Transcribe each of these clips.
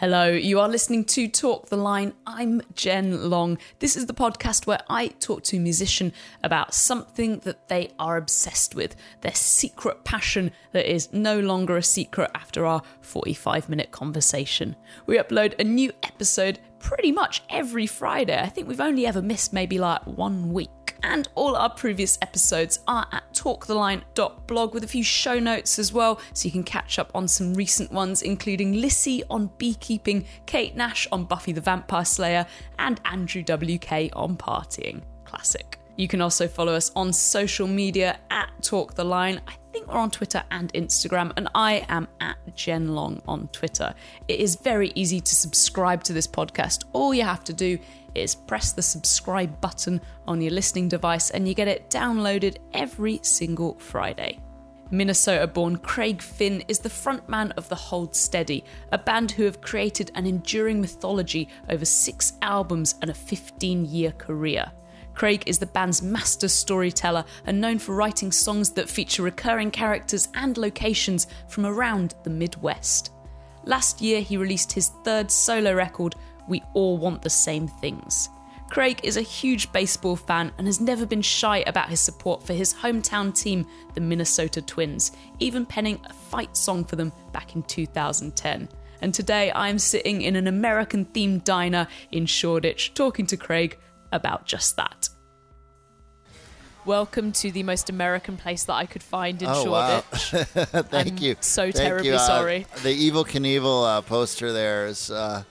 Hello, you are listening to Talk the Line. I'm Jen Long. This is the podcast where I talk to a musician about something that they are obsessed with, their secret passion that is no longer a secret after our 45 minute conversation. We upload a new episode pretty much every Friday. I think we've only ever missed maybe like one week. And all our previous episodes are at talktheline.blog with a few show notes as well, so you can catch up on some recent ones, including Lissie on beekeeping, Kate Nash on Buffy the Vampire Slayer, and Andrew WK on partying. Classic. You can also follow us on social media at Talk the Line. I think we're on Twitter and Instagram, and I am at Jen Long on Twitter. It is very easy to subscribe to this podcast. All you have to do is press the subscribe button on your listening device, and you get it downloaded every single Friday. Minnesota born Craig Finn is the frontman of The Hold Steady, a band who have created an enduring mythology over six albums and a 15 year career. Craig is the band's master storyteller and known for writing songs that feature recurring characters and locations from around the Midwest. Last year, he released his third solo record, We All Want the Same Things. Craig is a huge baseball fan and has never been shy about his support for his hometown team, the Minnesota Twins, even penning a fight song for them back in 2010. And today I am sitting in an American themed diner in Shoreditch talking to Craig about just that. Welcome to the most American place that I could find in Oh, wow. Shoreditch. Thank I'm you. so Thank terribly you. Uh, sorry. The Evel Knievel uh, poster there is, uh,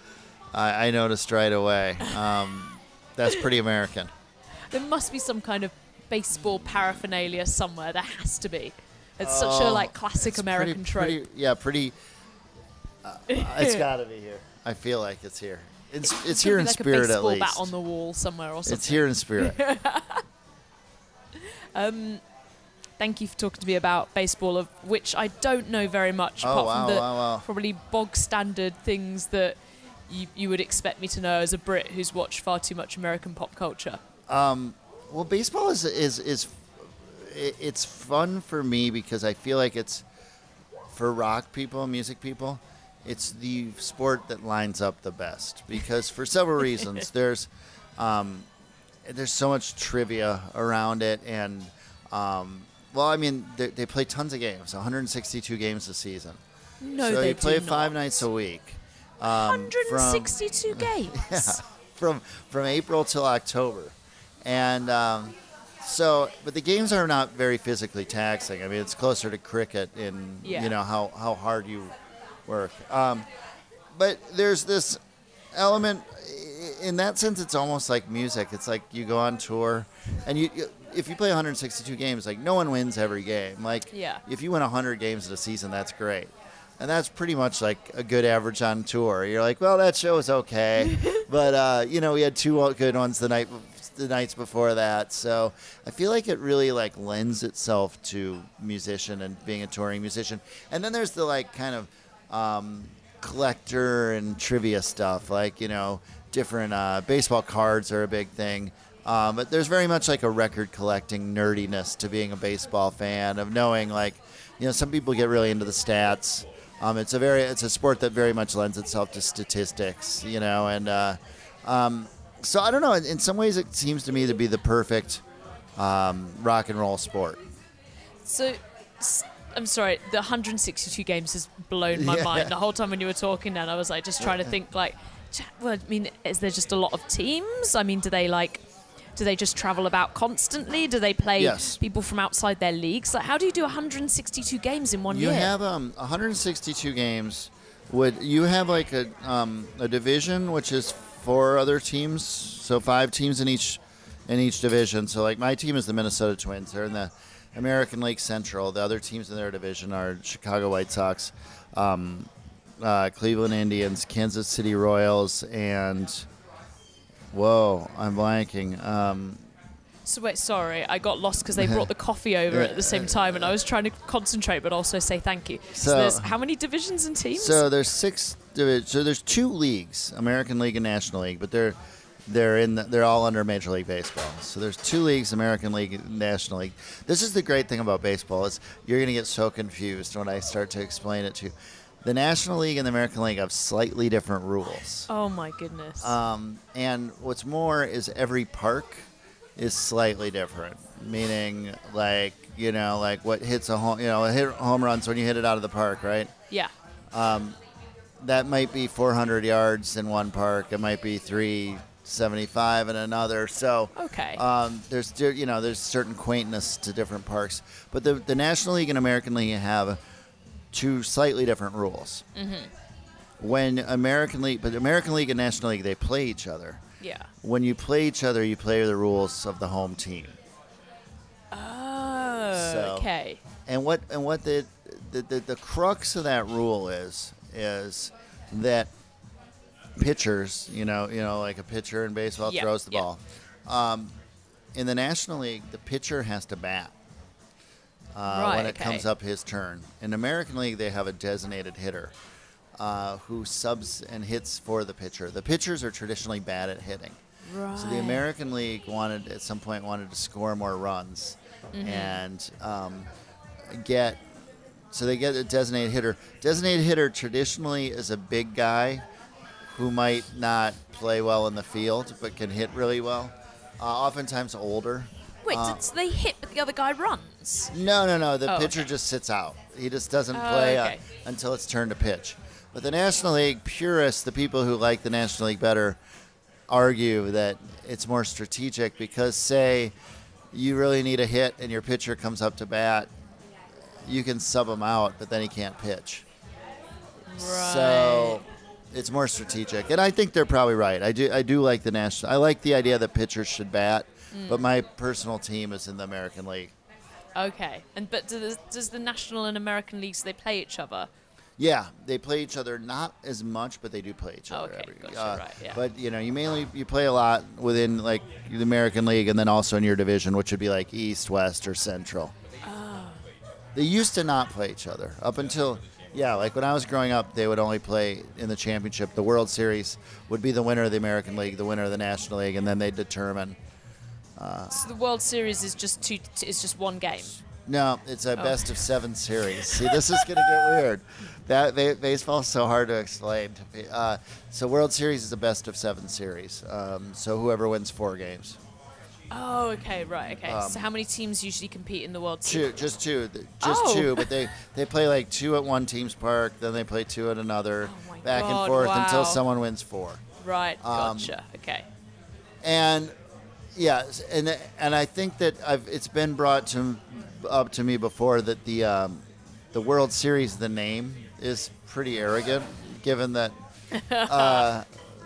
I, I noticed right away. Um, that's pretty American. There must be some kind of baseball paraphernalia somewhere. There has to be. It's such a Oh, like classic American pretty, trope. pretty- yeah, pretty. Uh, it's got to be here. I feel like it's here. It's it's Could here in like spirit a at baseball least. bat on the wall somewhere or something. it's here in spirit. Um, thank you for talking to me about baseball, of which I don't know very much, Oh, apart wow, from the wow, wow. probably bog standard things that you, you would expect me to know as a Brit who's watched far too much American pop culture. Um, well, baseball is is is it's fun for me because I feel like it's for rock people, music people. It's the sport that lines up the best because for several reasons. there's um, there's so much trivia around it, and um, well, I mean, they, they play tons of games, 162 games a season. No, so they you play five nights a week. Um, from- 162 games. yeah, from from April till October, and um, so but the games are not very physically taxing. I mean, it's closer to cricket in Yeah. you know how how hard you work. Um, but there's this element in that sense. It's almost like music. It's like you go on tour, and you. you if you play 162 games, like no one wins every game. Like Yeah. if you win 100 games in a season, that's great. And that's pretty much like a good average on tour. You're like, well, that show was okay, but uh, you know, we had two good ones the night, the nights before that. So I feel like it really like lends itself to musician and being a touring musician. And then there's the like kind of um, collector and trivia stuff, like you know, different uh, baseball cards are a big thing. Um, but there's very much like a record collecting nerdiness to being a baseball fan of knowing like, you know, some people get really into the stats. Um, it's a very it's a sport that very much lends itself to statistics, you know, and uh, um, so I don't know. In, in some ways, it seems to me to be the perfect um, rock and roll sport. So, I'm sorry, the 162 games has blown my Yeah. mind. The whole time when you were talking, then I was like, just trying to think, like, well, I mean, is there just a lot of teams? I mean, do they like, do they just travel about constantly? Do they play Yes. people from outside their leagues? Like, how do you do 162 games in one You year? You have um, 162 games. Would you have like a um, a division which is four other teams? So five teams in each in each division. So like my team is the Minnesota Twins. They're in the American League Central. The other teams in their division are Chicago White Sox, um, uh, Cleveland Indians, Kansas City Royals, and whoa, I'm blanking. Um, So wait, sorry, I got lost because they brought the coffee over at the same time, and I was trying to concentrate but also say thank you. So, So- there's how many divisions and teams? So there's six. So there's two leagues, American League and National League, but they're they're in the, they're all under Major League Baseball. So there's two leagues, American League and National League. This is the great thing about baseball is you're going to get so confused when I start to explain it to you. The National League and the American League have slightly different rules. Oh my goodness. Um, and what's more is every park is slightly different. Meaning, like you know, like what hits a home, you know, a hit home runs when you hit it out of the park, right? yeah. Um, That might be 400 yards in one park. It might be 375 in another. So Okay. um, there's you know there's certain quaintness to different parks, but the the National League and American League have two slightly different rules. Mm-hmm. When American League, but American League and National League they play each other. yeah. When you play each other, you play the rules of the home team. Oh. So- okay. And what and what the the, the the crux of that rule is is that pitchers, you know, you know, like a pitcher in baseball throws the ball. Um, in the National League, the pitcher has to bat uh, Right, when it okay. comes up his turn. In American League, they have a designated hitter uh, who subs and hits for the pitcher. The pitchers are traditionally bad at hitting. Right. So the American League wanted at some point wanted to score more runs Mm-hmm. and um, get so they get a designated hitter. Designated hitter traditionally is a big guy who might not play well in the field but can hit really well. Uh, oftentimes older. Wait, Uh, so they hit, but the other guy runs. No, no, no. The Oh, pitcher okay. just sits out. He just doesn't Oh, play uh, until it's turn to pitch. But the National League purists, the people who like the National League better, argue that it's more strategic because, say, you really need a hit and your pitcher comes up to bat, you can sub him out, but then he can't pitch. Right. So it's more strategic, and I think they're probably right. I do. I do like the national. I like the idea that pitchers should bat, Mm. but my personal team is in the American League. Okay. And but do the, does the National and American leagues they play each other? Yeah, they play each other not as much, but they do play each other. Okay, every, uh, gotcha, right, yeah. But you know, you mainly you play a lot within like the American League, and then also in your division, which would be like East, West, or Central. Oh. They used to not play each other up until yeah, like when I was growing up, they would only play in the championship. The World Series would be the winner of the American League, the winner of the National League, and then they'd determine. So the World Series is just two. Is just one game. No, it's a Oh. best of seven series. See, this is gonna get weird. That ba- baseball's so hard to explain. To uh, so World Series is a best of seven series. Um, so whoever wins four games, Oh, okay, right, okay. Um, so how many teams usually compete in the World Series? two, just two, just Oh. two. But they they play like two at one team's park, then they play two at another, Oh back and forth wow. until someone wins four. Right, Um, gotcha. okay. and yeah, and and I think that I've it's been brought to up to me before that the um, the World Series, the name is pretty arrogant, given that uh,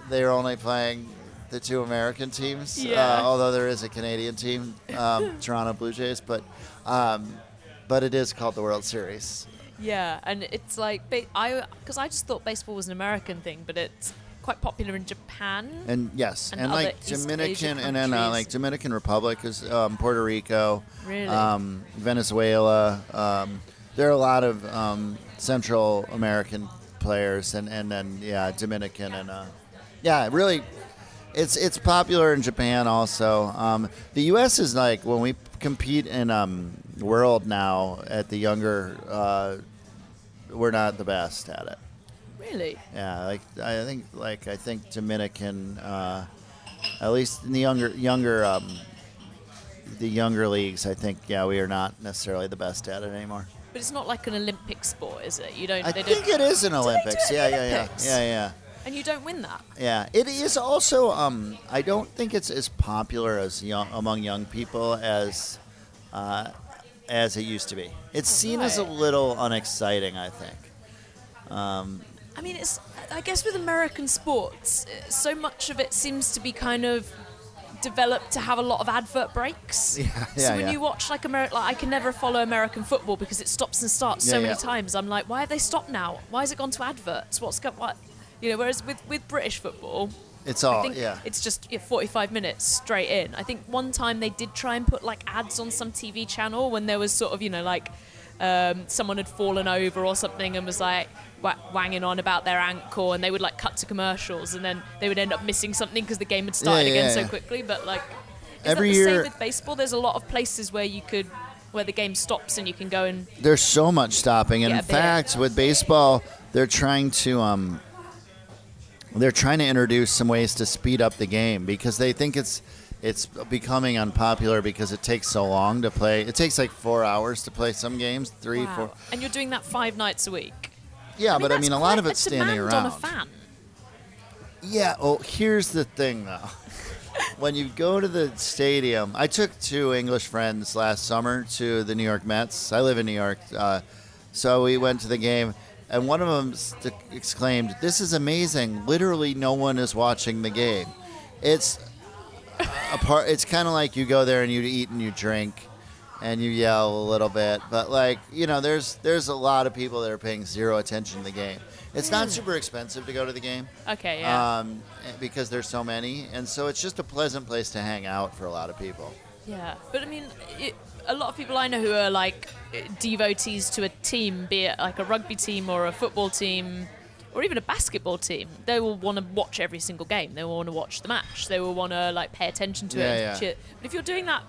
they are only playing the two American teams. Yeah. Uh, although there is a Canadian team, um, Toronto Blue Jays, but um, but it is called the World Series. Yeah, and it's like I because I just thought baseball was an American thing, but it's quite popular in Japan. And yes, And and, like East Dominican, and then uh, like Dominican Republic is um, Puerto Rico, Really? um, Venezuela. Um, there are a lot of um, Central American players, and, and then yeah, Dominican and uh, yeah, really, it's it's popular in Japan also. Um, the U.S. is like when we compete in um, World now at the younger, uh, we're not the best at it. Really? Yeah, like I think, like I think Dominican, uh, at least in the younger, younger, um, the younger leagues. I think, yeah, we are not necessarily the best at it anymore. But it's not like an Olympic sport, is it? You don't. I think don't, it is an they do Olympics. Yeah, yeah, yeah, yeah, yeah, and you don't win that. yeah. It is also. Um, I don't think it's as popular as young among young people as. Uh, as it used to be, it's seen as a little unexciting. I think. I mean, it's. I guess with American sports, uh, so much of it seems to be kind of developed to have a lot of advert breaks. Yeah, so when yeah. you watch like American, like I can never follow American football because it stops and starts so Yeah, many yeah. times. I'm like, why have they stopped now? Why has it gone to adverts? What's got what? You know, whereas with with British football, It's I all think yeah. it's just yeah, 45 minutes straight in. I think one time they did try and put like ads on some TV channel when there was sort of, you know, like um, someone had fallen over or something and was like wa- wanging on about their ankle and they would like cut to commercials and then they would end up missing something because the game had started Yeah, again yeah, so quickly. But like, is Every that the year- same with baseball? There's a lot of places where you could, where the game stops and you can go and There's so much stopping, and in fact, with baseball, they're trying to um, they're trying to introduce some ways to speed up the game because they think it's it's becoming unpopular because it takes so long to play. It takes like four hours to play some games, three, Wow. four. And you're doing that five nights a week. Yeah, but I mean, a lot of it's standing around. on a fan. Yeah. Oh, here's the thing, though. when you go to the stadium, I took two English friends last summer to the New York Mets. I live in New York, uh, so we went to the game, and one of them st- exclaimed, "This is amazing! Literally, no one is watching the game. It's a part. It's kind of like you go there and you eat and you drink." And you yell a little bit, but like you know, there's there's a lot of people that are paying zero attention to the game. It's not mm. super expensive to go to the game Okay, yeah. um, eh, because there's so many, and so it's just a pleasant place to hang out for a lot of people. Yeah, but I mean, it, a lot of people I know who are like eh, devotees to a team, be it like a rugby team or a football team, or even a basketball team. They will want to watch every single game. They will want to watch the match. They will want to like pay attention to Yeah, it. Yeah. But if you're doing that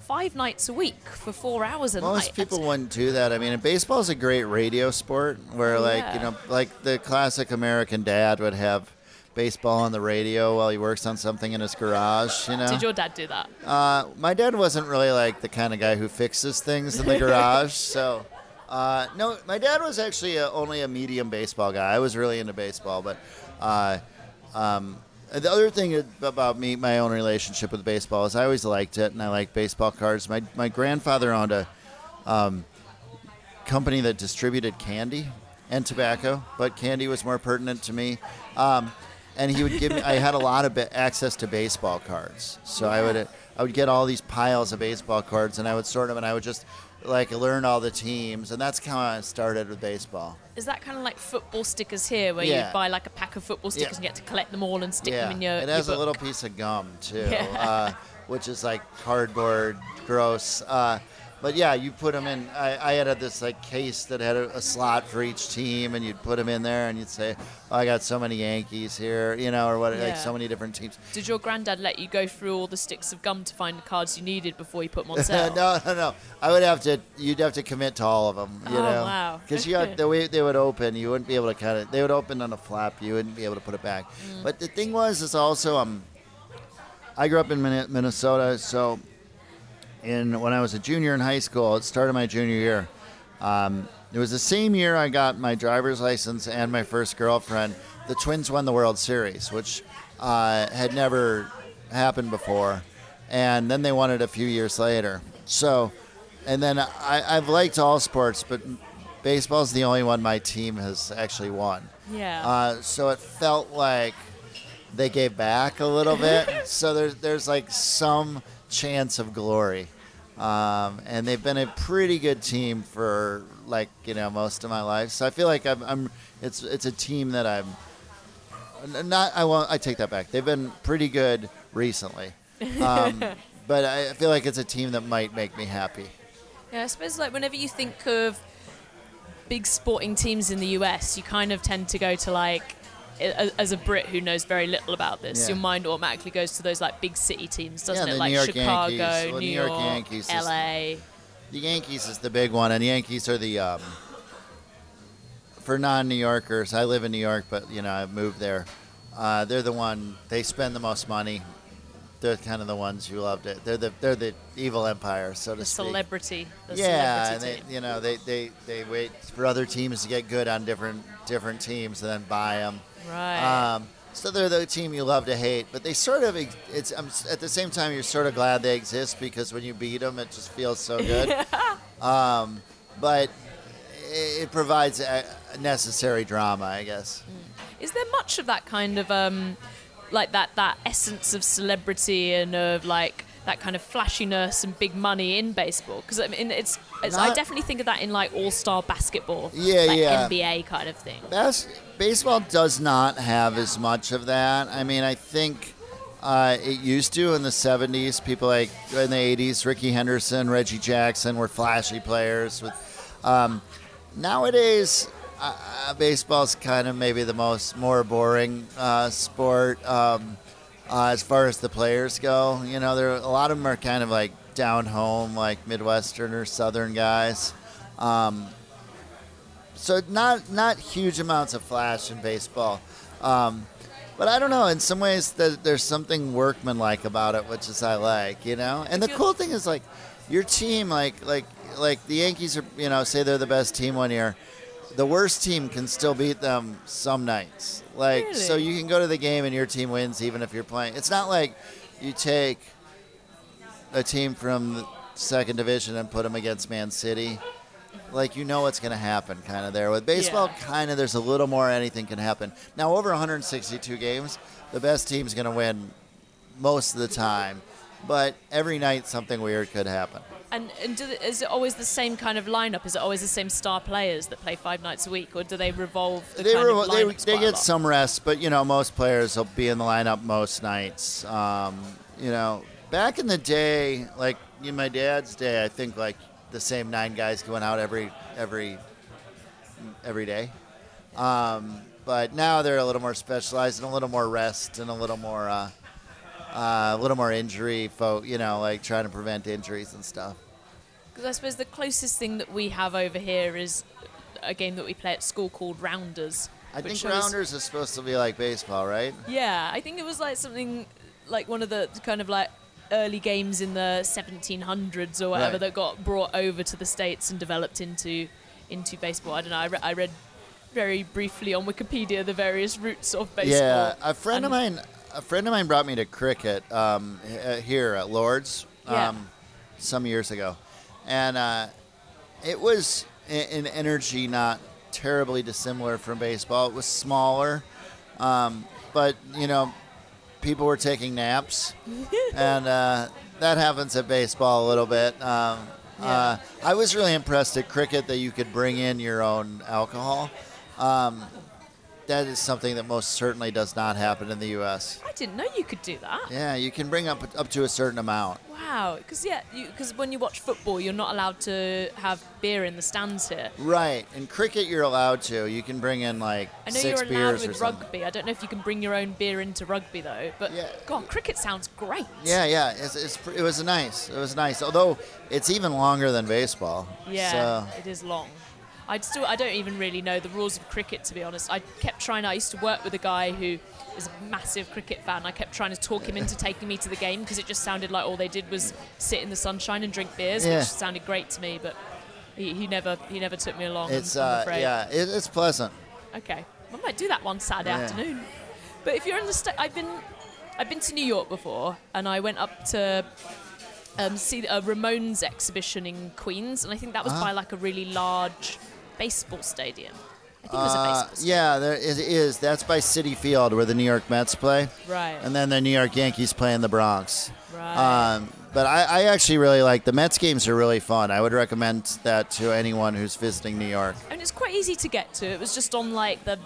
five nights a week for four hours a Most night, Most people wouldn't do that. I mean, baseball is a great radio sport where, like, you know, like the classic American dad would have baseball on the radio while he works on something in his garage. You know, Did your dad do that? Uh, my dad wasn't really like the kind of guy who fixes things in the garage. So, uh, no, my dad was actually a, only a medium baseball guy. I was really into baseball, but uh, um, the other thing about me, my own relationship with baseball is I always liked it, and I like baseball cards. My my grandfather owned a um, company that distributed candy and tobacco, but candy was more pertinent to me. Um, and he would give me. I had a lot of access to baseball cards, so I would I would get all these piles of baseball cards, and I would sort them, and I would just like learn all the teams, and that's how I started with baseball. Is that kind of like football stickers here, where Yeah. you buy like a pack of football stickers Yeah. and get to collect them all and stick yeah, them in your? it has your a little piece of gum too, uh, which is like cardboard, gross. Uh, but yeah, you put them in. I, I had this like case that had a, a slot for each team, and you'd put them in there, and you'd say, oh, "I got so many Yankees here," you know, or what, Yeah. like so many different teams. Did your granddad let you go through all the sticks of gum to find the cards you needed before you put them on sale? no, no, no. I would have to. You'd have to commit to all of them. You Oh, know, wow. Because you got the way they would open, you wouldn't be able to kind of. They would open on a flap. You wouldn't be able to put it back. Mm. But the thing was, is also um. I grew up in Minnesota, so in when I was a junior in high school, it started my junior year. Um, it was the same year I got my driver's license and my first girlfriend. The Twins won the World Series, which uh, had never happened before, and then they won it a few years later. So, and then I, I've liked all sports, but baseball's the only one my team has actually won. Yeah. Uh, so it felt like they gave back a little bit. so there's there's like some chance of glory, um, and they've been a pretty good team for like you know most of my life. So I feel like I'm, I'm it's it's a team that I'm not. I won't. I take that back. They've been pretty good recently, um, but I feel like it's a team that might make me happy. Yeah, I suppose like whenever you think of big sporting teams in the US, you kind of tend to go to like as a Brit who knows very little about this, Yeah. your mind automatically goes to those like big city teams, doesn't Yeah, it? Like Chicago, Yankees. New New York York, Yankees is- LA. The Yankees is the big one, and the Yankees are the um, for non-New Yorkers. I live in New York, but you know I've moved there. Uh, they're the one. They spend the most money. They're kind of the ones who loved it. They're the they're the evil empire, so to The speak. celebrity, the yeah, and celebrity they, team. you know they, they, they wait for other teams to get good on different different teams and then buy them. Right. Um, so they're the team you love to hate, but they sort of it's um, at the same time you're sort of glad they exist because when you beat them, it just feels so good. yeah. um, but it, it provides a, a necessary drama, I guess. Is there much of that kind of um, like that that essence of celebrity and of like that kind of flashiness and big money in baseball? Because I mean, it's, it's I definitely think of that in like all star basketball, Yeah, like yeah. NBA kind of thing. Bas- baseball does not have as much of that. I mean, I think uh, it used to in the 70s. People like in the 80s, Rickey Henderson, Reggie Jackson were flashy players. With um, nowadays, uh, uh, baseball's kind of maybe the most more boring uh, sport um, uh, as far as the players go. You know, there a lot of them are kind of like down home, like Midwestern or Southern guys. Um, so not not huge amounts of flash in baseball. Um, but I don't know. In some ways, th- there's something workmanlike about it, which is I like, you know. And the cool thing is like your team, like like like the Yankees are, you know, say they're the best team one year. The worst team can still beat them some nights. Like so, you can go to the game and your team wins even if you're playing. It's not like you take a team from the second division and put them against Man City. Like you know what's going to happen, kind of there. With baseball, Yeah. kind of there's a little more anything can happen. Now over 162 games, the best team's going to win most of the time, but every night something weird could happen. And, and the- is it always the same kind of lineup? Is it always the same star players that play five nights a week, or do they revolve the They, kind were, of they, they get some rest, but you know most players will be in the lineup most nights. Um, you know, back in the day, like in my dad's day, I think like the same nine guys going out every every every day. Um, but now they're a little more specialized and a little more rest and a little more uh, uh, a little more injury, fo- you know, like trying to prevent injuries and stuff. Because I suppose the closest thing that we have over here is a game that we play at school called Rounders. I think rounders is supposed to be like baseball, right? Yeah, I think it was like something like one of the kind of like early games in the 1700s or whatever Right. that got brought over to the states and developed into into baseball. I don't know. I, re- I read very briefly on Wikipedia the various roots of baseball. Yeah, a friend of mine, a friend of mine brought me to cricket um, uh, here at Lords um, Yeah. some years ago, and uh, it was in energy not terribly dissimilar from baseball. It was smaller, um, but you know, people were taking naps, and uh, that happens at baseball a little bit. Um, uh, I was really impressed at cricket that you could bring in your own alcohol. That is something that most certainly does not happen in the U.S. I didn't know you could do that. Yeah, you can bring up up to a certain amount. Wow, because yeah, because when you watch football, you're not allowed to have beer in the stands here. Right. In cricket, you're allowed to. You can bring in like I know 6 you're allowed beers or with something. rugby. I don't know if you can bring your own beer into rugby though. But Yeah. God, cricket sounds great. Yeah, yeah. It's, it's, it was nice. It was nice. Although it's even longer than baseball. Yeah, So, it is long. I still I don't even really know the rules of cricket to be honest. I kept trying. I used to work with a guy who is a massive cricket fan. I kept trying to talk him into taking me to the game because it just sounded like all they did was sit in the sunshine and drink beers, Yeah. which sounded great to me. But he, he never he never took me along. it's uh, yeah, it, it's pleasant. Okay, I might do that one Saturday Yeah. afternoon. But if you're in the state, I've been, I've been to New York before, and I went up to um, see a Ramones exhibition in Queens, and I think that was Uh-huh. by like a really large baseball stadium. I think it was a Uh, baseball stadium. yeah, there it is. That's by Citi Field where the New York Mets play, Right. and then the New York Yankees play in the Bronx. right. Um, but I, I actually really like the Mets games are really fun. I would recommend that to anyone who's visiting New York. and it's quite easy to get to. It was just on like the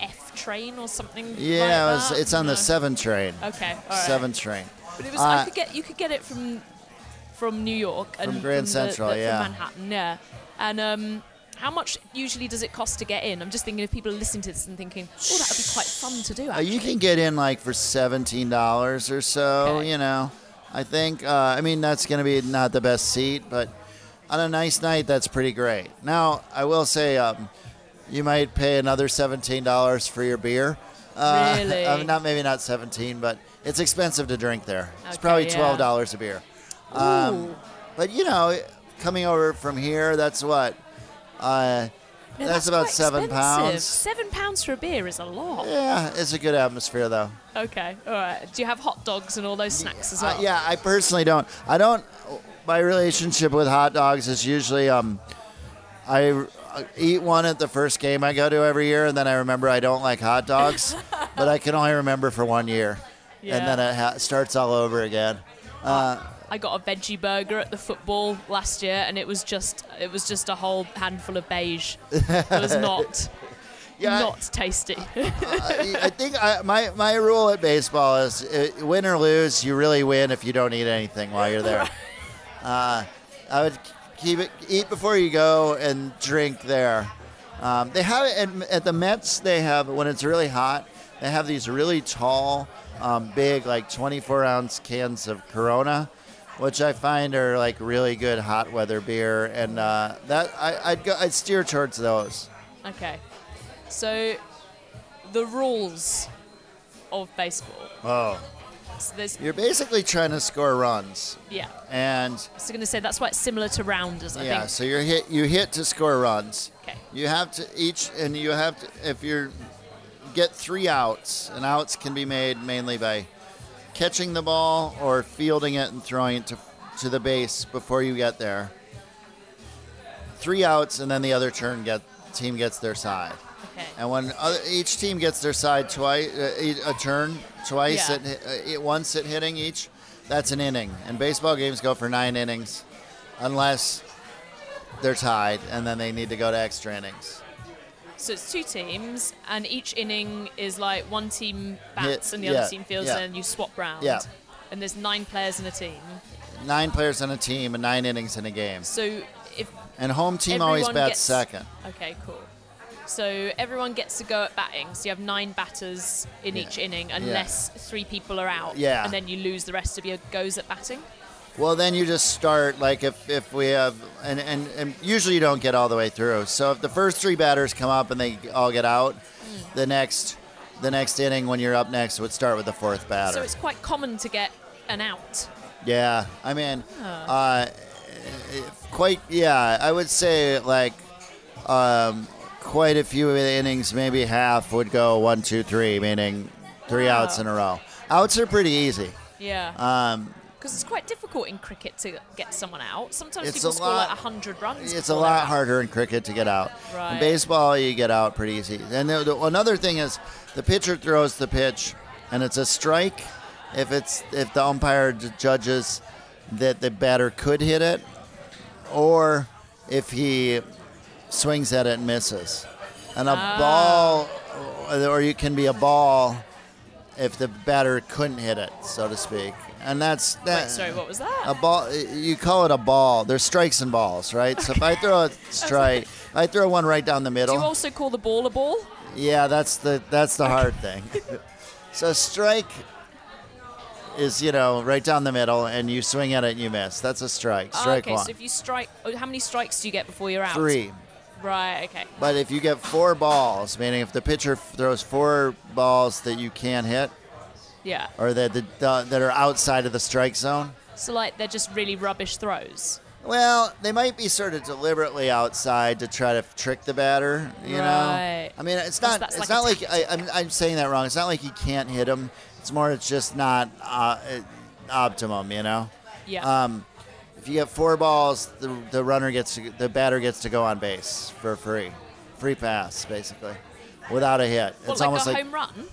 F train or something. Yeah, like it was, it's on the No. seven train. Okay. All right. Seven train. But it was I Uh, could get you could get it from from New York and From Grand the- Central, the- yeah. from Manhattan, yeah. And um, how much usually does it cost to get in? I'm just thinking if people are listening to this and thinking, oh, that would be quite fun to do. Uh, Actually. you can get in like for seventeen dollars or so. Okay. You know, I think. Uh, I mean, that's going to be not the best seat, but on a nice night, that's pretty great. Now, I will say, um, you might pay another seventeen dollars for your beer. Uh, Really? uh, not maybe not seventeen, but it's expensive to drink there. It's probably twelve dollars a beer. Um, but you know, coming over from here, that's what. Uh, No, that's, about seven expensive. pounds. Seven pounds for a beer is a lot. Yeah, it's a good atmosphere though. Okay, all right. Do you have hot dogs and all those snacks as well? Uh, yeah, I personally don't. I don't. My relationship with hot dogs is usually um, I eat one at the first game I go to every year, and then I remember I don't like hot dogs, but I can only remember for one year, Yeah. and then it ha- starts all over again. Uh, I got a veggie burger at the football last year, and it was just it was just a whole handful of beige. It was not yeah, not tasty. I, I think I, my my rule at baseball is uh, win or lose, you really win if you don't eat anything while you're there. Uh, I would keep it eat before you go and drink there. Um, they have it at, at the Mets. They have when it's really hot. They have these really tall, um, big, like 24 ounce cans of Corona, which I find are like really good hot weather beer. And uh, that I, I'd go, I'd steer towards those. Okay. So, the rules of baseball. Oh, So you're basically trying to score runs, yeah. and So going to say that's why it's similar to rounders. I yeah, think. so you're hit. You hit to score runs. Okay. You have to each, and you have to if you're get three outs, and outs can be made mainly by catching the ball or fielding it and throwing it to to the base before you get there. Three outs, and then the other turn get team gets their side. Okay. And when other, each team gets their side twice, uh, a turn twice, Yeah. at, uh, it- once at hitting each, that's an inning. And baseball games go for nine innings, unless they're tied, and then they need to go to extra innings. So it's two teams, and each inning is like one team bats Hit- and the yeah, other team fields, yeah. and you swap round. Yeah. And there's nine players in a team. Nine players in a team and nine innings in a game. So if And home team always bats gets- second. okay, cool. So everyone gets to go at batting. So you have nine batters in Yeah. each inning, unless three people are out. Yeah. And then you lose the rest of your goes at batting. Well, then you just start like if, if we have and, and and usually you don't get all the way through. So if the first three batters come up and they all get out, Hmm. the next the next inning when you're up next would start with the fourth batter. So it's quite common to get an out. Yeah, I mean, uh, quite. Yeah, I would say like um, quite a few of the innings, maybe half would go one, two, three, meaning three outs in a row. Outs are pretty easy. Yeah. Um, Because it's quite difficult in cricket to get someone out. Sometimes It's people score lot- like 100 runs. it's a lot harder in cricket to get out. Right. In baseball, you get out pretty easy. And the, the, another thing is, the pitcher throws the pitch, and it's a strike if it's if the umpire judges that the batter could hit it, or if he swings at it and misses. And a Ah. ball, or you can be a ball if the batter couldn't hit it, so to speak. And that's that. Wait, sorry, what was that? A ball, you call it a ball. There's strikes and balls, right? So if I throw a strike, I throw one right down the middle. Do you also call the ball a ball? Yeah, that's the that's the hard thing. so strike is you know right down the middle, and you swing at it and you miss. That's a strike. Ah, Strike okay, one. so if you strike, oh, how many strikes do you get before you're out? Three. Right. Okay. But if you get four balls, meaning if the pitcher throws four balls that you can't hit, Yeah. or that that, that are outside of the strike zone, So like they're just really rubbish throws. Well, they might be sort of deliberately outside to try to trick the batter. You Right. know, I mean, it's not. It's like not like I, I'm, I'm saying that wrong. It's not like you can't hit them. It's more. It's just not uh, optimum. You know. Yeah. Um, if you get four balls, the, the runner gets to, the batter gets to go on base for free, free pass basically, without a hit. it's like almost a like home run?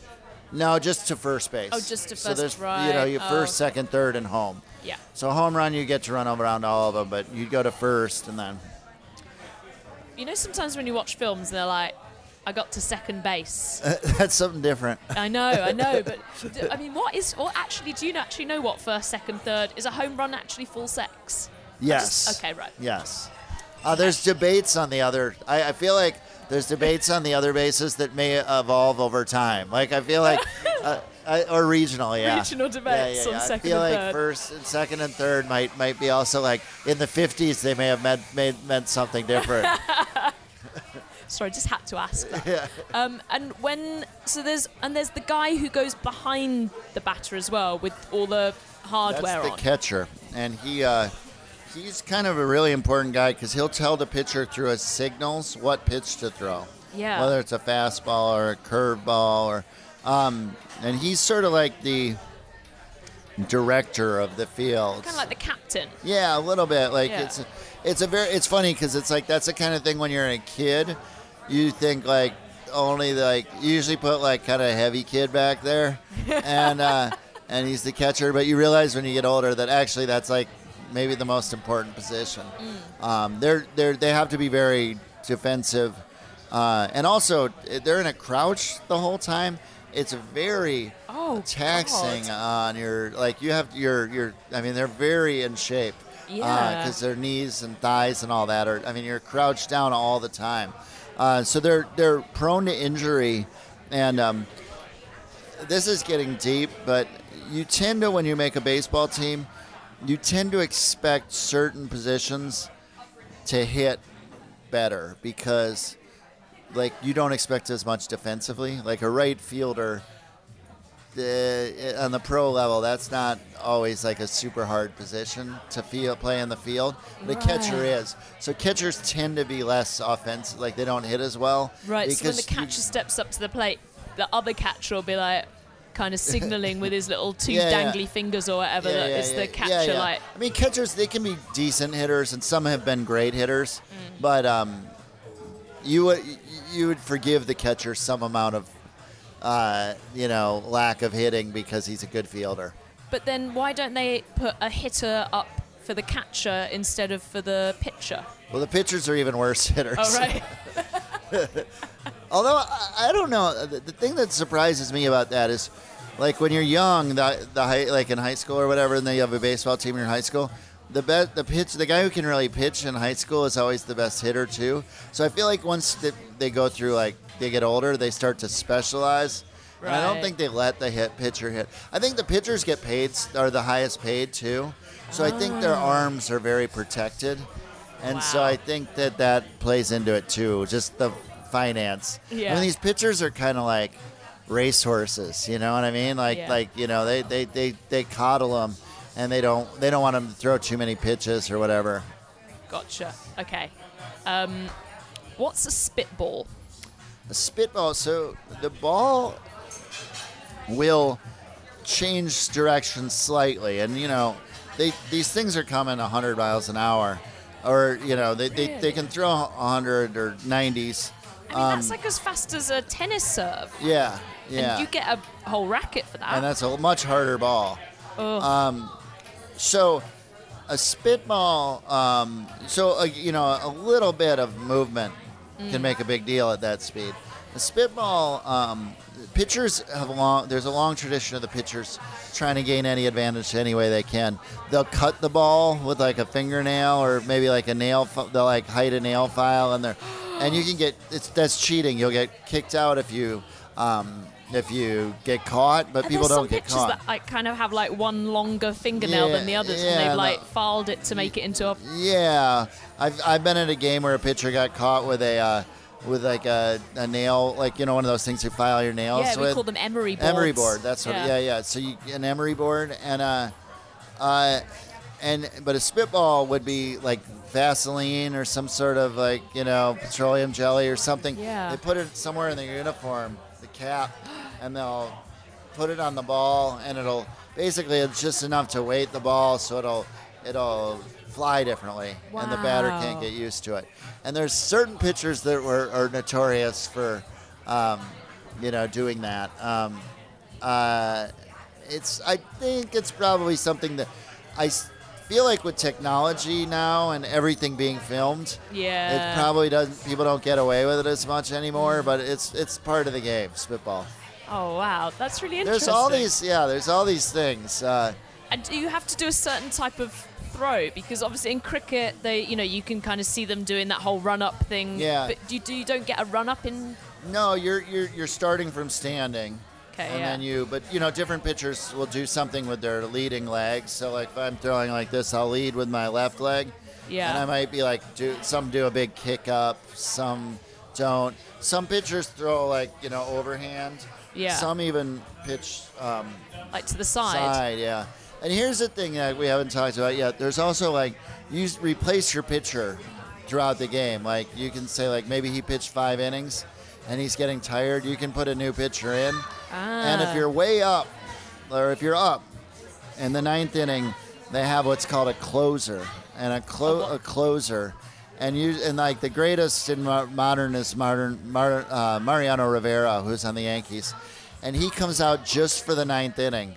No, just to first base. Oh, just to first. So there's you know your Oh. first, second, third, and home. Yeah. So home run, you get to run around all of them, but you go to first and then. You know, sometimes when you watch films, they're like, "I got to second base." That's something different. I know, I know, but I mean, what is? Or actually, do you actually know what first, second, third is? A home run actually full sex? Yes. just- okay, right. Yes. Uh, there's debates on the other. I, I feel like there's debates on the other bases that may evolve over time. Like I feel like, uh, I, or regional, yeah. Regional debates yeah, yeah, on yeah. second I feel and like third. first and second and third might might be also like in the 50s they may have meant made, meant something different. Sorry, just had to ask yeah. Um, and when so there's and there's the guy who goes behind the batter as well with all the hardware That's the on. catcher, and he uh, he's kind of a really important guy because he'll tell the pitcher through his signals what pitch to throw. Yeah. Whether it's a fastball or a curveball or, um, and he's sort of like the director of the field. kind of like the captain. Yeah, a little bit. Like Yeah. it's it's a very it's funny because it's like that's the kind of thing when you're a kid, you think like only like usually put like kind of heavy kid back there, and uh, and he's the catcher. But you realize when you get older that actually that's like maybe the most important position. Um, they're they're they have to be very defensive, uh, and also they're in a crouch the whole time. It's very Oh, taxing God. on your like you have your your I mean they're very in shape Yeah. because their knees and thighs and all that are I mean you're crouched down all the time uh, so they're they're prone to injury and um, this is getting deep but you tend to when you make a baseball team you tend to expect certain positions to hit better because like you don't expect as much defensively. Like a right fielder, the, on the pro level, that's not always like a super hard position to feel play in the field. The catcher is. So catchers tend to be less offensive. Like they don't hit as well. Right. So when the because you- catcher steps up to the plate, the other catcher will be like, kind of signaling with his little two Yeah, yeah. dangly fingers or whatever Yeah, that yeah, is yeah, the catcher yeah, yeah. like. I mean, catchers they can be decent hitters, and some have been great hitters, Mm. but um, you would you would forgive the catcher some amount of uh, you know lack of hitting because he's a good fielder. But then why don't they put a hitter up for the catcher instead of for the pitcher? Well, the pitchers are even worse hitters. Oh right. Although I, I don't know, the, the thing that surprises me about that is, like when you're young, the the high, like in high school or whatever, and then you have a baseball team in your high school. The best, the pitch, the guy who can really pitch in high school is always the best hitter too. So I feel like once they, they go through like they get older, they start to specialize. And I don't think they let the hit pitcher hit. I think the pitchers get paid are the highest paid too. So I think their oh. arms are very protected. And so I think that that plays into it too, just the finance. I mean, these pitchers are kind of like racehorses, you know what I mean? Like, Yeah. like you know, they, they, they, they coddle them, and they don't they don't want them to throw too many pitches or whatever. Gotcha. Okay. Um, what's a spitball? A spitball. So the ball will change direction slightly, and you know, they these things are coming 100 miles an hour, or you know, they, they, they can throw 100 or 90s. I mean, that's like as fast as a tennis serve. Yeah, yeah. And you get a whole racket for that. and that's a much harder ball. Ugh. Um, so a spitball, um, so uh, you know, a little bit of movement can make a big deal at that speed. A spitball, um, pitchers have a long. There's a long tradition of the pitchers trying to gain any advantage any way they can. They'll cut the ball with like a fingernail or maybe like a nail. They'll like hide a nail file and they're, and you can get it's that's cheating. You'll get kicked out if you. Um, if you get caught, but And people don't some get pictures caught. that like kind of have like one longer fingernail Yeah, than the others, yeah, and they've like filed it to make it into a. Yeah, I've, I've been at a game where a pitcher got caught with a uh, with like a, a nail, like you know one of those things you file your nails Yeah, we with. call them emery boards. emery board. That's what. Yeah, yeah. So you an emery board and uh, uh, and but a spitball would be like Vaseline or some sort of like you know petroleum jelly or something. Yeah. They put it somewhere in the uniform, the cap, and they'll put it on the ball, and it'll basically it's just enough to weight the ball so it'll it'll fly differently, and the batter can't get used to it. And there's certain pitchers that were are notorious for, um, you know, doing that. Um, uh, it's I think it's probably something that I feel like with technology now and everything being filmed, Yeah. it probably doesn't. People don't get away with it as much anymore, but it's it's part of the game. Spitball. Oh wow, that's really interesting. There's all these, yeah. There's all these things. Uh, And do you have to do a certain type of throw? Because obviously in cricket, they you know you can kind of see them doing that whole run up thing. Yeah. But do you, do you don't get a run up in? no, you're you're you're starting from standing. Okay. and yeah. then you but you know different pitchers will do something with their leading legs so like if i'm throwing like this i'll lead with my left leg Yeah. and i might be like do some do a big kick up some don't some pitchers throw like you know overhand Yeah. some even pitch um, like to the side. side yeah and here's the thing that we haven't talked about yet there's also like you replace your pitcher throughout the game like you can say like maybe he pitched five innings and he's getting tired you can put a new pitcher in and if Ah. you're way up, or if you're up in the ninth inning, they have what's called a closer, and a, clo- a closer, and you and like the greatest in mo- modern is modern Mar- uh, Mariano Rivera, who's on the Yankees, and he comes out just for the ninth inning,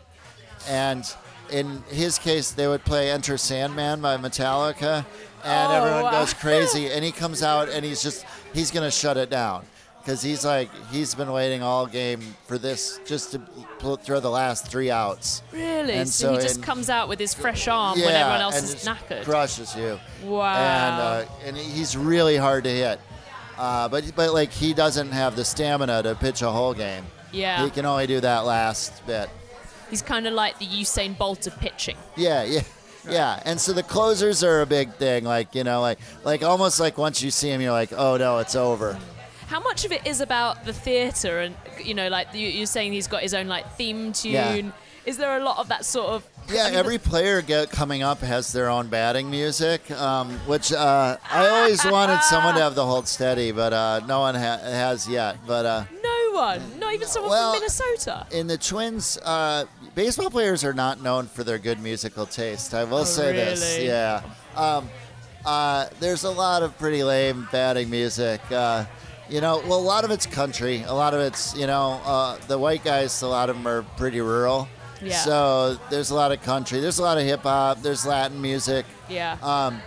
and in his case, they would play "Enter Sandman" by Metallica, and Oh, everyone wow. goes crazy, and he comes out and he's just he's gonna shut it down because he's like he's been waiting all game for this just to pl- throw the last three outs. Really? And so, he just comes out with his fresh arm yeah, when everyone else and is knackered. crushes you. Wow. And uh, and he's really hard to hit, uh, but but like he doesn't have the stamina to pitch a whole game. yeah. He can only do that last bit. He's kind of like the Usain Bolt of pitching. Yeah, yeah. Yeah, and so the closers are a big thing. Like you know, like like almost like once you see him, you're like, oh no, it's over. How much of it is about the theatre and you know, like you, you're saying he's got his own like theme tune? Yeah. Is there a lot of that sort of? Yeah, I mean, every player get, coming up has their own batting music, um, which uh, I always wanted someone to have the hold steady, but uh, no one ha- has yet. But uh, No one, not even someone Well, from Minnesota. in the Twins, uh, baseball players are not known for their good musical taste. I will Oh, say this. Yeah. Um, uh, there's a lot of pretty lame batting music. You know, well, a lot of it's country. A lot of it's, you know, uh, the white guys, a lot of them are pretty rural. Yeah. So there's a lot of country. There's a lot of hip hop. There's Latin music. Yeah. Um,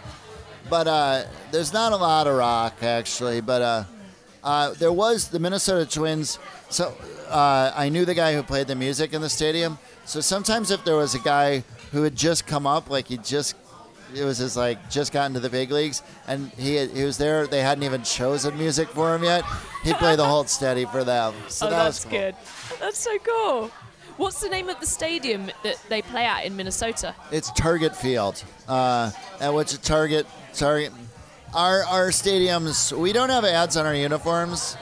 but uh, there's not a lot of rock actually. But uh, uh, there was the Minnesota Twins. So uh, I knew the guy who played the music in the stadium. So sometimes if there was a guy who had just come up, like he just it was his like just gotten to the big leagues, and he he was there. They hadn't even chosen music for him yet. He played the hold steady for them. So oh, that that's was cool. good. That's so cool. What's the name of the stadium that they play at in Minnesota? It's Target Field, uh, at which Target Target. Our our stadiums we don't have ads on our uniforms,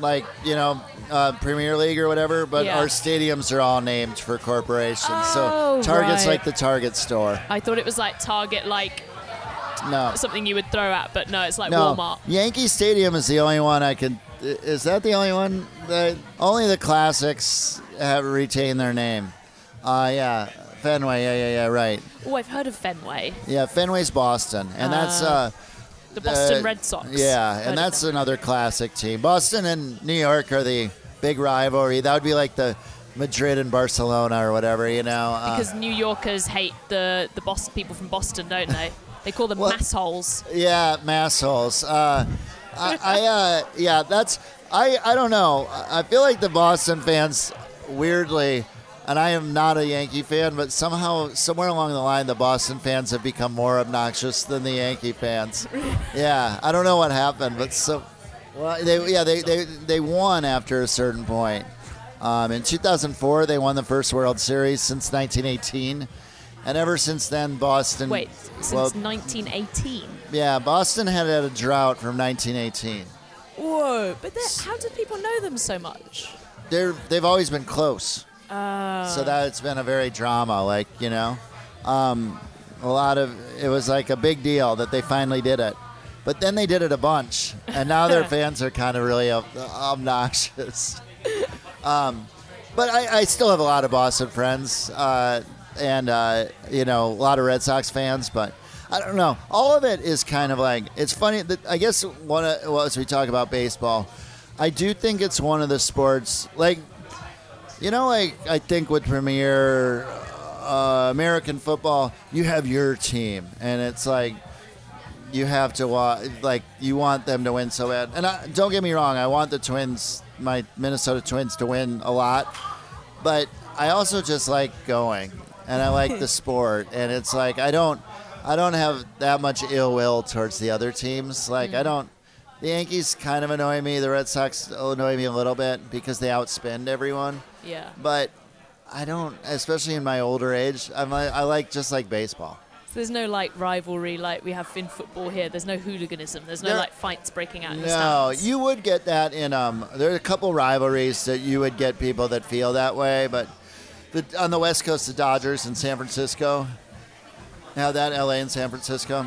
like you know uh, Premier League or whatever. But Yeah. our stadiums are all named for corporations. Oh, so Target's right. like the Target store. I thought it was like Target, like No, something you would throw at, but no, it's like no. Walmart. Yankee Stadium is the only one I can. Is that the only one? That, only the classics have retained their name. Uh, yeah, Fenway. Yeah, yeah, yeah. Right. Oh, I've heard of Fenway, Yeah, Fenway's Boston, and that's. Uh, the Boston Uh, Red Sox. Yeah, and that's them. another classic team. Boston and New York are the big rivalry. That would be like the Madrid and Barcelona or whatever, you know. Uh, because New Yorkers hate the the Boston people from Boston, don't they? They call them Well- massholes. yeah, massholes. Uh, I, I uh, yeah, that's I. I don't know. I feel like the Boston fans, weirdly, and I am not a Yankee fan, but somehow, somewhere along the line, the Boston fans have become more obnoxious than the Yankee fans. Yeah, I don't know what happened, but so. Well, they yeah they, they, they won after a certain point. Um, in 2004, they won the first World Series since 1918, and ever since then, Boston. Wait, since well, 1918. yeah, Boston had had a drought from 1918. Whoa! But how do people know them so much? They're they've always been close, Uh, so that's been a very drama. Like you know, um, a lot of it was like a big deal that they finally did it. But then they did it a bunch, and now their fans are kind of really ob- obnoxious. Um, but I, I still have a lot of Boston friends, uh, and uh, you know, a lot of Red Sox fans. But I don't know. All of it is kind of like it's funny that I guess one of, well, as we talk about baseball, I do think it's one of the sports like you know, like I think with Premier uh, American football, you have your team, and it's like you have to wa- like you want them to win so bad. And I, don't get me wrong, I want the Twins, my Minnesota Twins, to win a lot, but I also just like going, and I like the sport, and it's like I don't, I don't have that much ill will towards the other teams. Like I don't. The Yankees kind of annoy me. The Red Sox annoy me a little bit because they outspend everyone yeah. but I don't, especially in my older age. I'm like, I like just like baseball. So there's no like rivalry like we have in football here. There's no hooliganism. There's no There- like fights breaking out in No, you would get that in um. There are a couple rivalries that you would get people that feel that way, but the, on the West Coast, the Dodgers in San Francisco. Now that LA and San Francisco,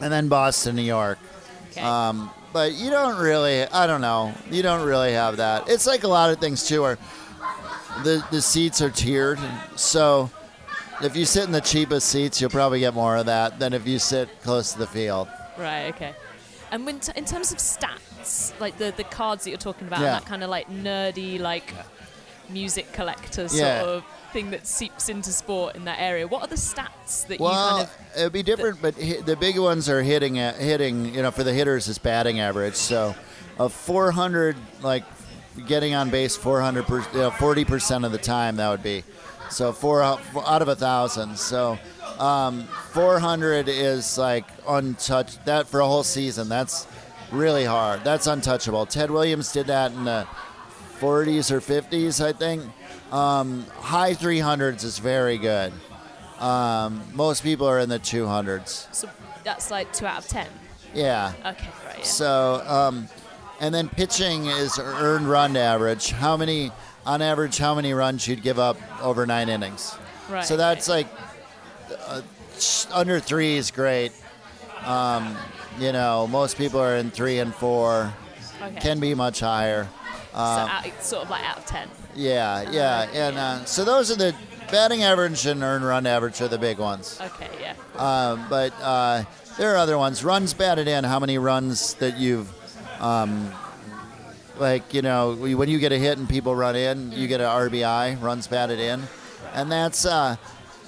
and then Boston, New York. Okay. Um, but you don't really, I don't know, you don't really have that. It's like a lot of things too, where the the seats are tiered. So if you sit in the cheapest seats, you'll probably get more of that than if you sit close to the field. Right. Okay. And when t- in terms of stats, like the the cards that you're talking about, Yeah. and that kind of like nerdy like music collector sort Yeah. of thing that seeps into sport in that area. What are the stats that you Well, kind of? it'd be different, but hi- the big ones are hitting at, hitting. You know, for the hitters is batting average. So, a 400 like getting on base 400 per, you know, 40 percent of the time that would be. So four out out of a thousand. So. Um, 400 is like untouched. That for a whole season, that's really hard. That's untouchable. Ted Williams did that in the 40s or 50s, I think. Um, high 300s is very good. Um, most people are in the 200s. So that's like two out of ten. Yeah. Okay. Right. Yeah. So, um, and then pitching is earned run average. How many, on average, how many runs you'd give up over nine innings? Right. So that's like uh, under three is great. Um, you know, most people are in three and four. okay. Can be much higher. so out, it's sort of like out of ten. Yeah, yeah, and uh, so those are the batting average and earned run average are the big ones. Okay, yeah. Um, but uh, there are other ones. Runs batted in. How many runs that you've, um, like you know, when you get a hit and people run in, you get an RBI. Runs batted in, and that's uh,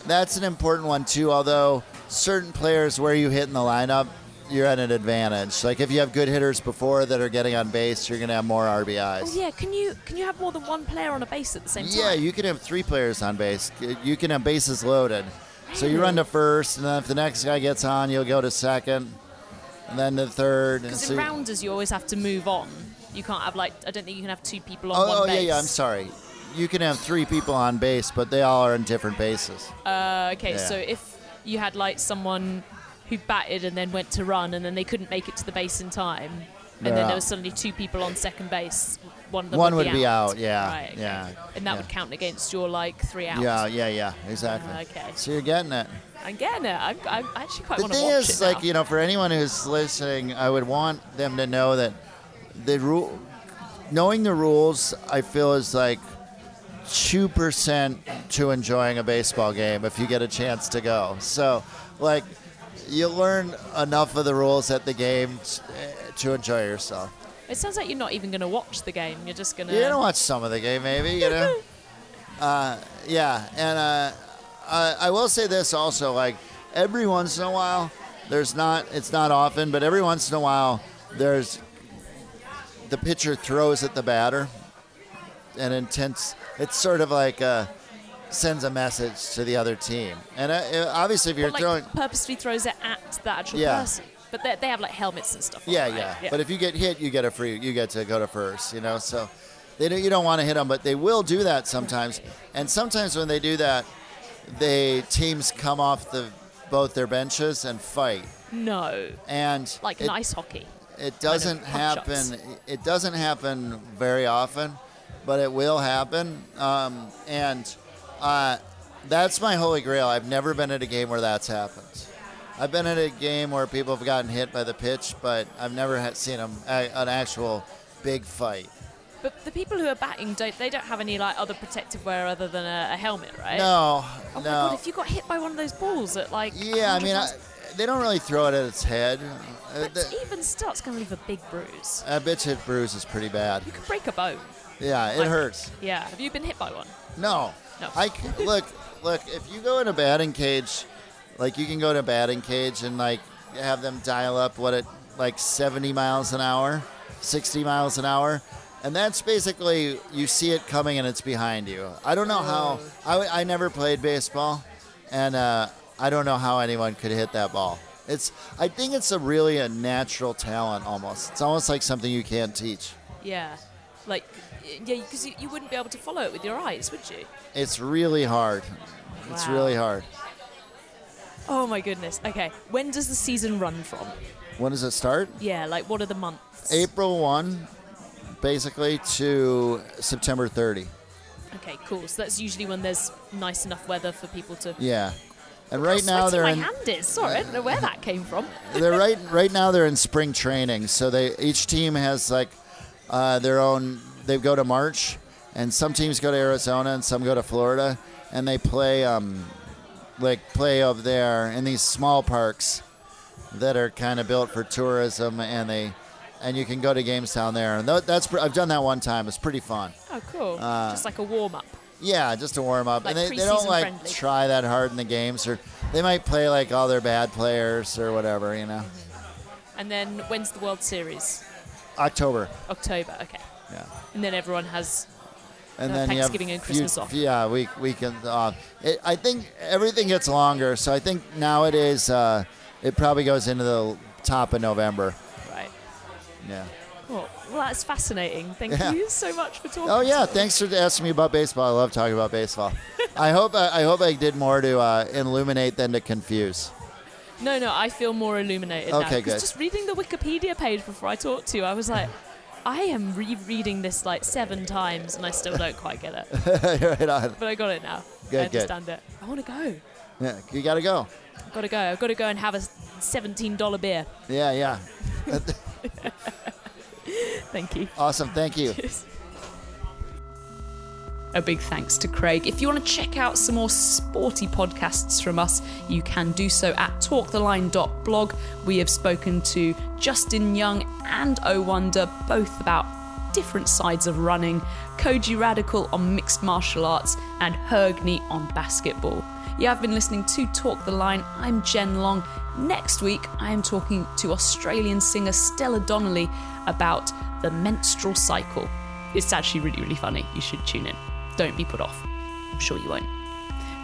that's an important one too. Although certain players where you hit in the lineup, you're at an advantage. Like if you have good hitters before that are getting on base, you're gonna have more RBIs. Oh yeah, can you can you have more than one player on a base at the same time? Yeah, you can have three players on base. You can have bases loaded. So you run to first, and then if the next guy gets on, you'll go to second, and then the third. And Because so in rounders you always have to move on. You can't have like I don't think you can have two people on oh, one oh base. yeah, yeah. I'm sorry. You can have three people on base, but they all are in different bases. Uh, okay, Yeah. so if you had like someone who batted and then went to run and then they couldn't make it to the base in time, and They're then there was suddenly two people on second base, one of them One would, would be out, yeah, Right, okay. yeah, And that yeah. would count against your like three outs. Yeah, yeah, yeah. Exactly. Ah, okay. So you're getting it. I'm getting it. I'm, I'm actually quite the want to thing watch is, it like you know, for anyone who's listening, I would want them to know that the rule, knowing the rules, I feel is like two percent to enjoying a baseball game if you get a chance to go. So, like, you learn enough of the rules at the game eh, to enjoy yourself. It sounds like you're not even going to watch the game. You're just going to. You're gonna watch some of the game, maybe. You know. uh, yeah, and uh, I, I will say this also: like every once in a while, there's not. It's not often, but every once in a while, there's the pitcher throws at the batter, an intense. It's sort of like uh, sends a message to the other team, and uh, obviously, if you're like throwing. purposely throws it at the actual Yeah. person. But they, they have like helmets and stuff. on, Yeah, right? yeah, But if you get hit, you get a free. You get to go to first. You know, so they don't, you don't want to hit them, but they will do that sometimes. And sometimes when they do that, they teams come off the both their benches and fight. no, And like it, ice hockey. it doesn't punch-ups. happen. It doesn't happen very often, but it will happen. Um, and uh, that's my holy grail. I've never been at a game where that's happened. I've been at a game where people have gotten hit by the pitch, but I've never had seen them, an actual big fight. But the people who are batting don't they don't have any like other protective wear other than a, a helmet, right? No, Oh my god! If you got hit by one of those balls at like yeah, I mean, I, they don't really throw it at its head. Uh, but the- even still, it's going to leave a big bruise. a bitch hit bruise is pretty bad. You could break a bone. Yeah, it Like- hurts. Yeah. Have you been hit by one? No. No. I look, look. If you go in a batting cage, like you can go to a batting cage and like have them dial up what it like 70 miles an hour, 60 miles an hour, and that's basically you see it coming and it's behind you. I don't know how. I, I never played baseball, and uh, I don't know how anyone could hit that ball. It's. I think it's a really a natural talent almost. It's almost like something you can't teach. Yeah. Like, yeah, because you, you wouldn't be able to follow it with your eyes, would you? It's really hard. It's really hard. Oh my goodness. Okay. When does the season run from? When does it start? Yeah. Like, what are the months? April 1, basically, to September 30. Okay, cool. So that's usually when there's nice enough weather for people to. Yeah. And right now they're my in hand is. Sorry, I don't know where that came from. they're right right now they're in spring training. So they each team has like uh, their own they go to March and some teams go to Arizona and some go to Florida and they play um like play over there in these small parks that are kind of built for tourism and they and you can go to games down there and that's I've done that one time. It's pretty fun. Oh, cool. Uh, Just like a warm up. Yeah, just to warm up. Like and they, they don't like friendly. try that hard in the games, or they might play like all their bad players or whatever, you know. And then when's the World Series? October, October. Okay. yeah. And then everyone has. And Uh, then Thanksgiving and few- off. Yeah, week weekend off. It, I think everything gets longer, so I think nowadays uh, it probably goes into the top of November. Right. Yeah. Cool. Well, that's fascinating. Thank Yeah. you so much for talking. Oh yeah, thanks for asking me about baseball. I love talking about baseball. I hope I, I hope I did more to uh, illuminate than to confuse. No, no, I feel more illuminated now. Okay, 'cause good. Just reading the Wikipedia page before I talked to you, I was like, I am rereading this like seven times and I still don't quite get it. right on. But I got it now. Good, I good. understand it. I want to go. Yeah, you gotta go. I've got to go. I've got to go and have a $17 beer. Yeah, yeah. Thank you. Awesome. Thank you. A big thanks to Craig. If you want to check out some more sporty podcasts from us, you can do so at talktheline.blog. We have spoken to Justin Young and O Wonder, both about different sides of running, Kojey Radical on mixed martial arts, and Hergny on basketball. You have been listening to Talk the Line. I'm Jen Long. Next week, I am talking to Australian singer Stella Donnelly about the menstrual cycle. It's actually really, really funny. You should tune in. Don't be put off. I'm sure you won't.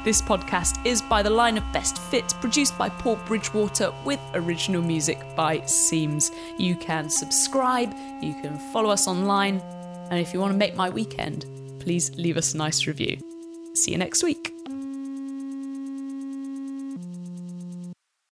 This podcast is by the line of Best Fit, produced by Paul Bridgewater, with original music by Seams. You can subscribe, you can follow us online, and if you want to make my weekend, please leave us a nice review. See you next week.